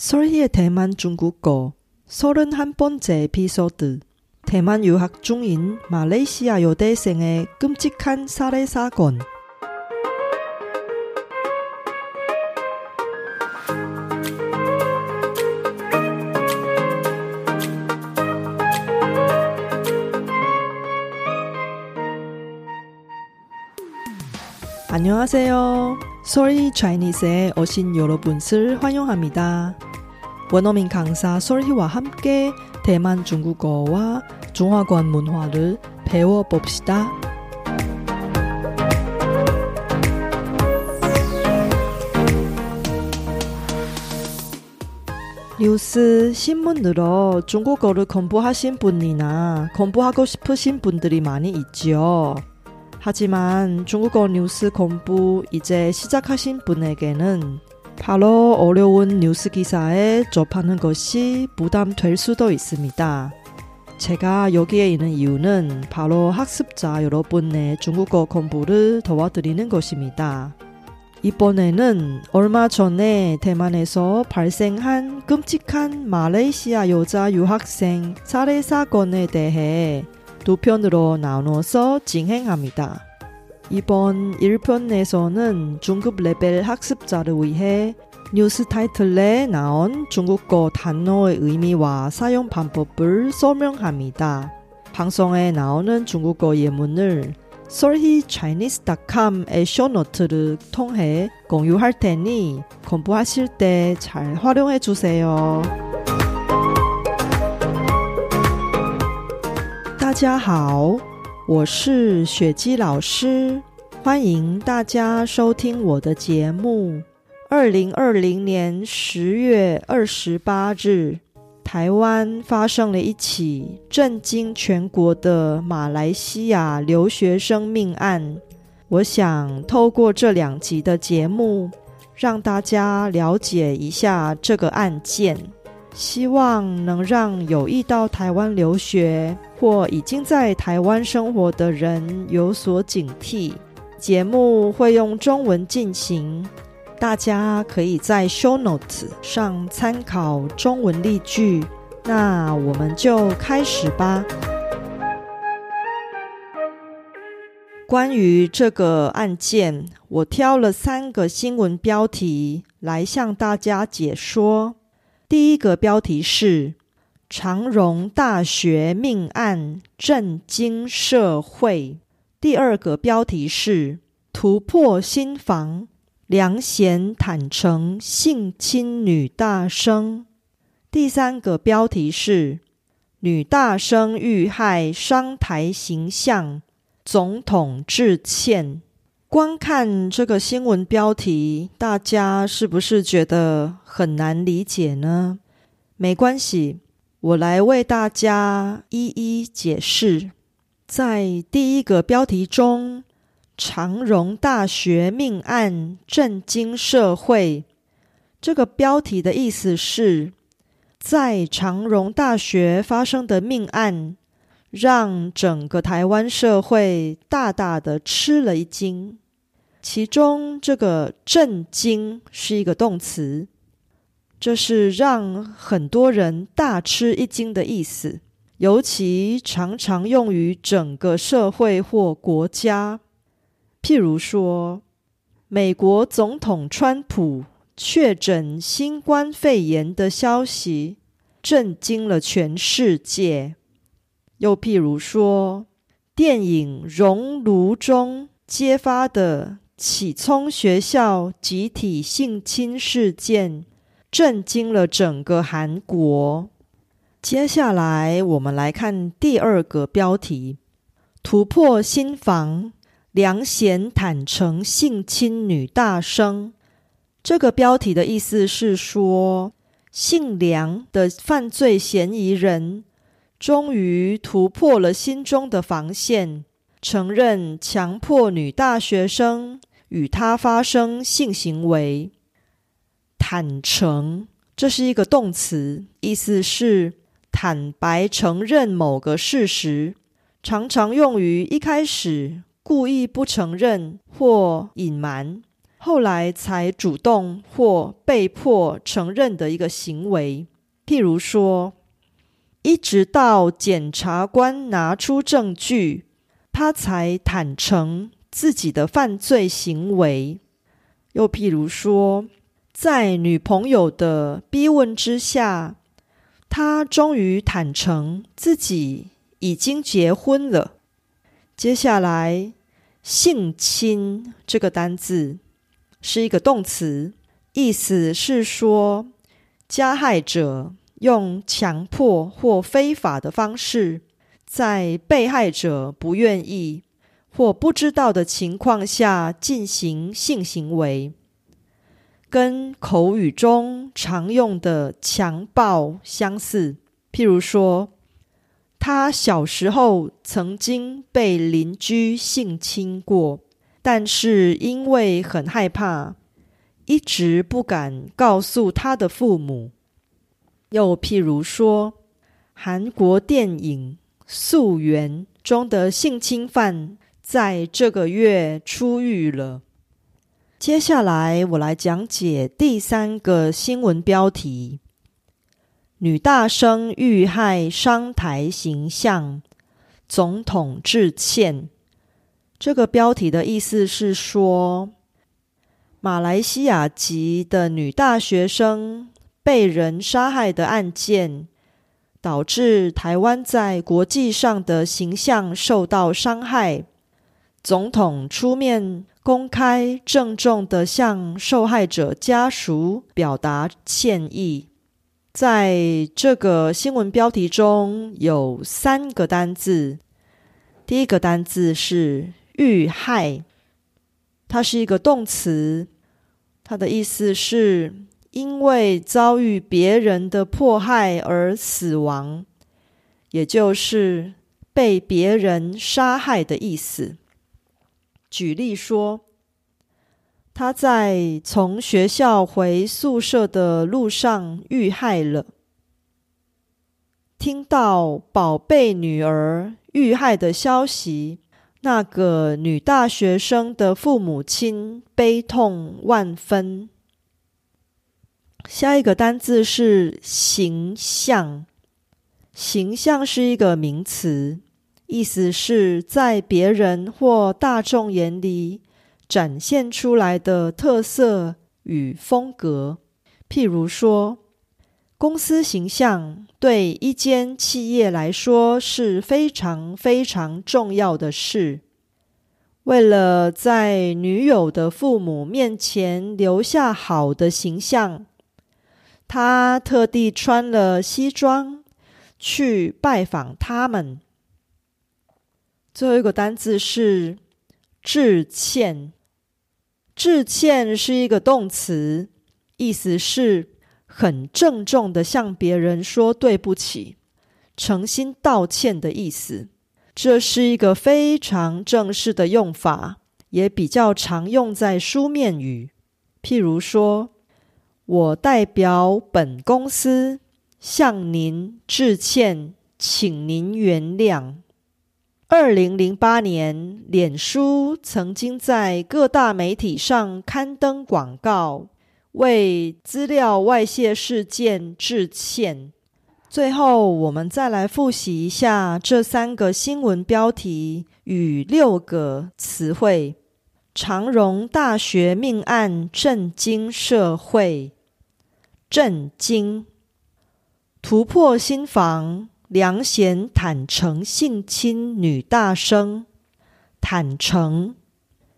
설희의 대만 중국어 31번째 에피소드 대만 유학 중인 말레이시아 여대생의 끔찍한 살해 사건 안녕하세요. 솔희 차이니스에 오신 여러분을 환영합니다. 원어민 강사 솔희와 함께 대만 중국어와 중화권 문화를 배워봅시다. 뉴스 신문으로 중국어를 공부하신 분이나 공부하고 싶으신 분들이 많이 있지요. 하지만 중국어 뉴스 공부 이제 시작하신 분에게는 바로 어려운 뉴스 기사에 접하는 것이 부담될 수도 있습니다. 제가 여기에 있는 이유는 바로 학습자 여러분의 중국어 공부를 도와드리는 것입니다. 이번에는 얼마 전에 대만에서 발생한 끔찍한 말레이시아 여자 유학생 살해 사건에 대해 두 편으로 나눠서 진행합니다. 이번 1편에서는 중급 레벨 학습자를 위해 뉴스 타이틀에 나온 중국어 단어의 의미와 사용 방법을 설명합니다. 방송에 나오는 중국어 예문을 solhichinese.com의 쇼노트를 통해 공유할 테니 공부하실 때 잘 활용해 주세요. 大家好， 我是雪姬老师，欢迎大家收听我的节目。二零二零年十月二十八日，台湾发生了一起震惊全国的马来西亚留学生命案。我想透过这两集的节目，让大家了解一下这个案件。希望能让有意到台湾留学或已经在台湾生活的人有所警惕。节目会用中文进行，大家可以在 Show Notes 上参考中文例句。那我们就开始吧。关于这个案件，我挑了三个新闻标题来向大家解说。第一个标题是“长荣大学命案震惊社会”，第二个标题是“突破新房，梁贤坦诚性侵女大生”，第三个标题是“女大生遇害伤台形象，总统致歉”。光看这个新闻标题，大家是不是觉得很难理解呢？没关系，我来为大家一一解释。在第一个标题中，“长荣大学命案震惊社会”，这个标题的意思是，在长荣大学发生的命案，让整个台湾社会大大的吃了一惊。其中，这个“震惊”是一个动词，这是让很多人大吃一惊的意思，尤其常常用于整个社会或国家。譬如说，美国总统川普确诊新冠肺炎的消息，震惊了全世界；又譬如说，电影《熔炉》中揭发的。启聪学校集体性侵事件震惊了整个韩国。接下来，我们来看第二个标题：突破新房，梁贤坦诚性侵女大生。这个标题的意思是说，姓梁的犯罪嫌疑人终于突破了心中的防线，承认强迫女大学生。与他发生性行为，坦诚，这是一个动词，意思是坦白承认某个事实，常常用于一开始故意不承认或隐瞒，后来才主动或被迫承认的一个行为。譬如说，一直到检察官拿出证据，他才坦诚自己的犯罪行为。又譬如说，在女朋友的逼问之下，他终于坦诚自己已经结婚了。接下来，性侵这个单字是一个动词，意思是说加害者用强迫或非法的方式，在被害者不愿意。或不知道的情况下进行性行为，跟口语中常用的强暴相似。譬如说，他小时候曾经被邻居性侵过，但是因为很害怕，一直不敢告诉他的父母。又譬如说，韩国电影《溯源》中的性侵犯。在这个月出狱了。接下来，我来讲解第三个新闻标题：女大生遇害商台形象，总统致歉。这个标题的意思是说，马来西亚籍的女大学生被人杀害的案件，导致台湾在国际上的形象受到伤害。总统出面公开郑重的向受害者家属表达歉意。在这个新闻标题中有三个单字，第一个单字是“遇害”，它是一个动词，它的意思是因为遭遇别人的迫害而死亡，也就是被别人杀害的意思。举例说，他在从学校回宿舍的路上遇害了。听到宝贝女儿遇害的消息，那个女大学生的父母亲悲痛万分。下一个单字是形象，形象是一个名词。意思是在别人或大众眼里展现出来的特色与风格。譬如说，公司形象对一间企业来说是非常非常重要的事。为了在女友的父母面前留下好的形象，他特地穿了西装去拜访他们。最后一个单字是致歉。致歉是一个动词，意思是很郑重的向别人说对不起，诚心道歉的意思。这是一个非常正式的用法，也比较常用在书面语。譬如说：“我代表本公司向您致歉，请您原谅。”二零零八年，脸书曾经在各大媒体上刊登广告，为资料外泄事件致歉。最后，我们再来复习一下这三个新闻标题与六个词汇：长荣大学命案震惊社会，震惊；突破新房。梁贤坦诚性侵女大生，坦诚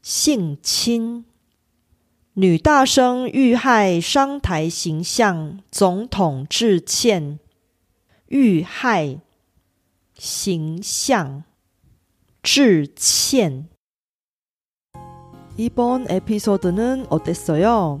性侵女大生遇害伤台形象，总统致歉。遇害形象致歉。이번에피소드는어땠어요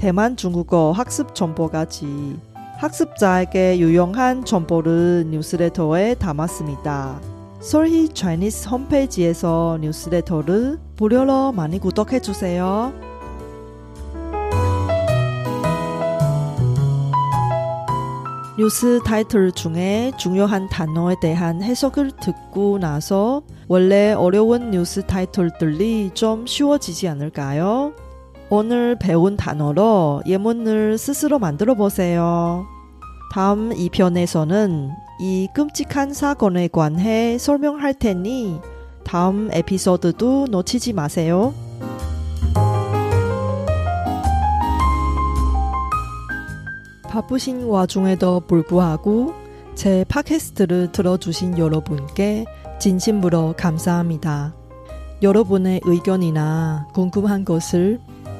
대만 중국어 학습 정보까지 학습자에게 유용한 정보를 뉴스레터에 담았습니다. 솔희 차이니스 홈페이지에서 뉴스레터를 무료로 많이 구독해 주세요. 뉴스 타이틀 중에 중요한 단어에 대한 해석을 듣고 나서 원래 어려운 뉴스 타이틀들이 좀 쉬워지지 않을까요? 오늘 배운 단어로 예문을 스스로 만들어 보세요. 다음 2편에서는 이 끔찍한 사건에 관해 설명할 테니 다음 에피소드도 놓치지 마세요. 바쁘신 와중에도 불구하고 제 팟캐스트를 들어주신 여러분께 진심으로 감사합니다. 여러분의 의견이나 궁금한 것을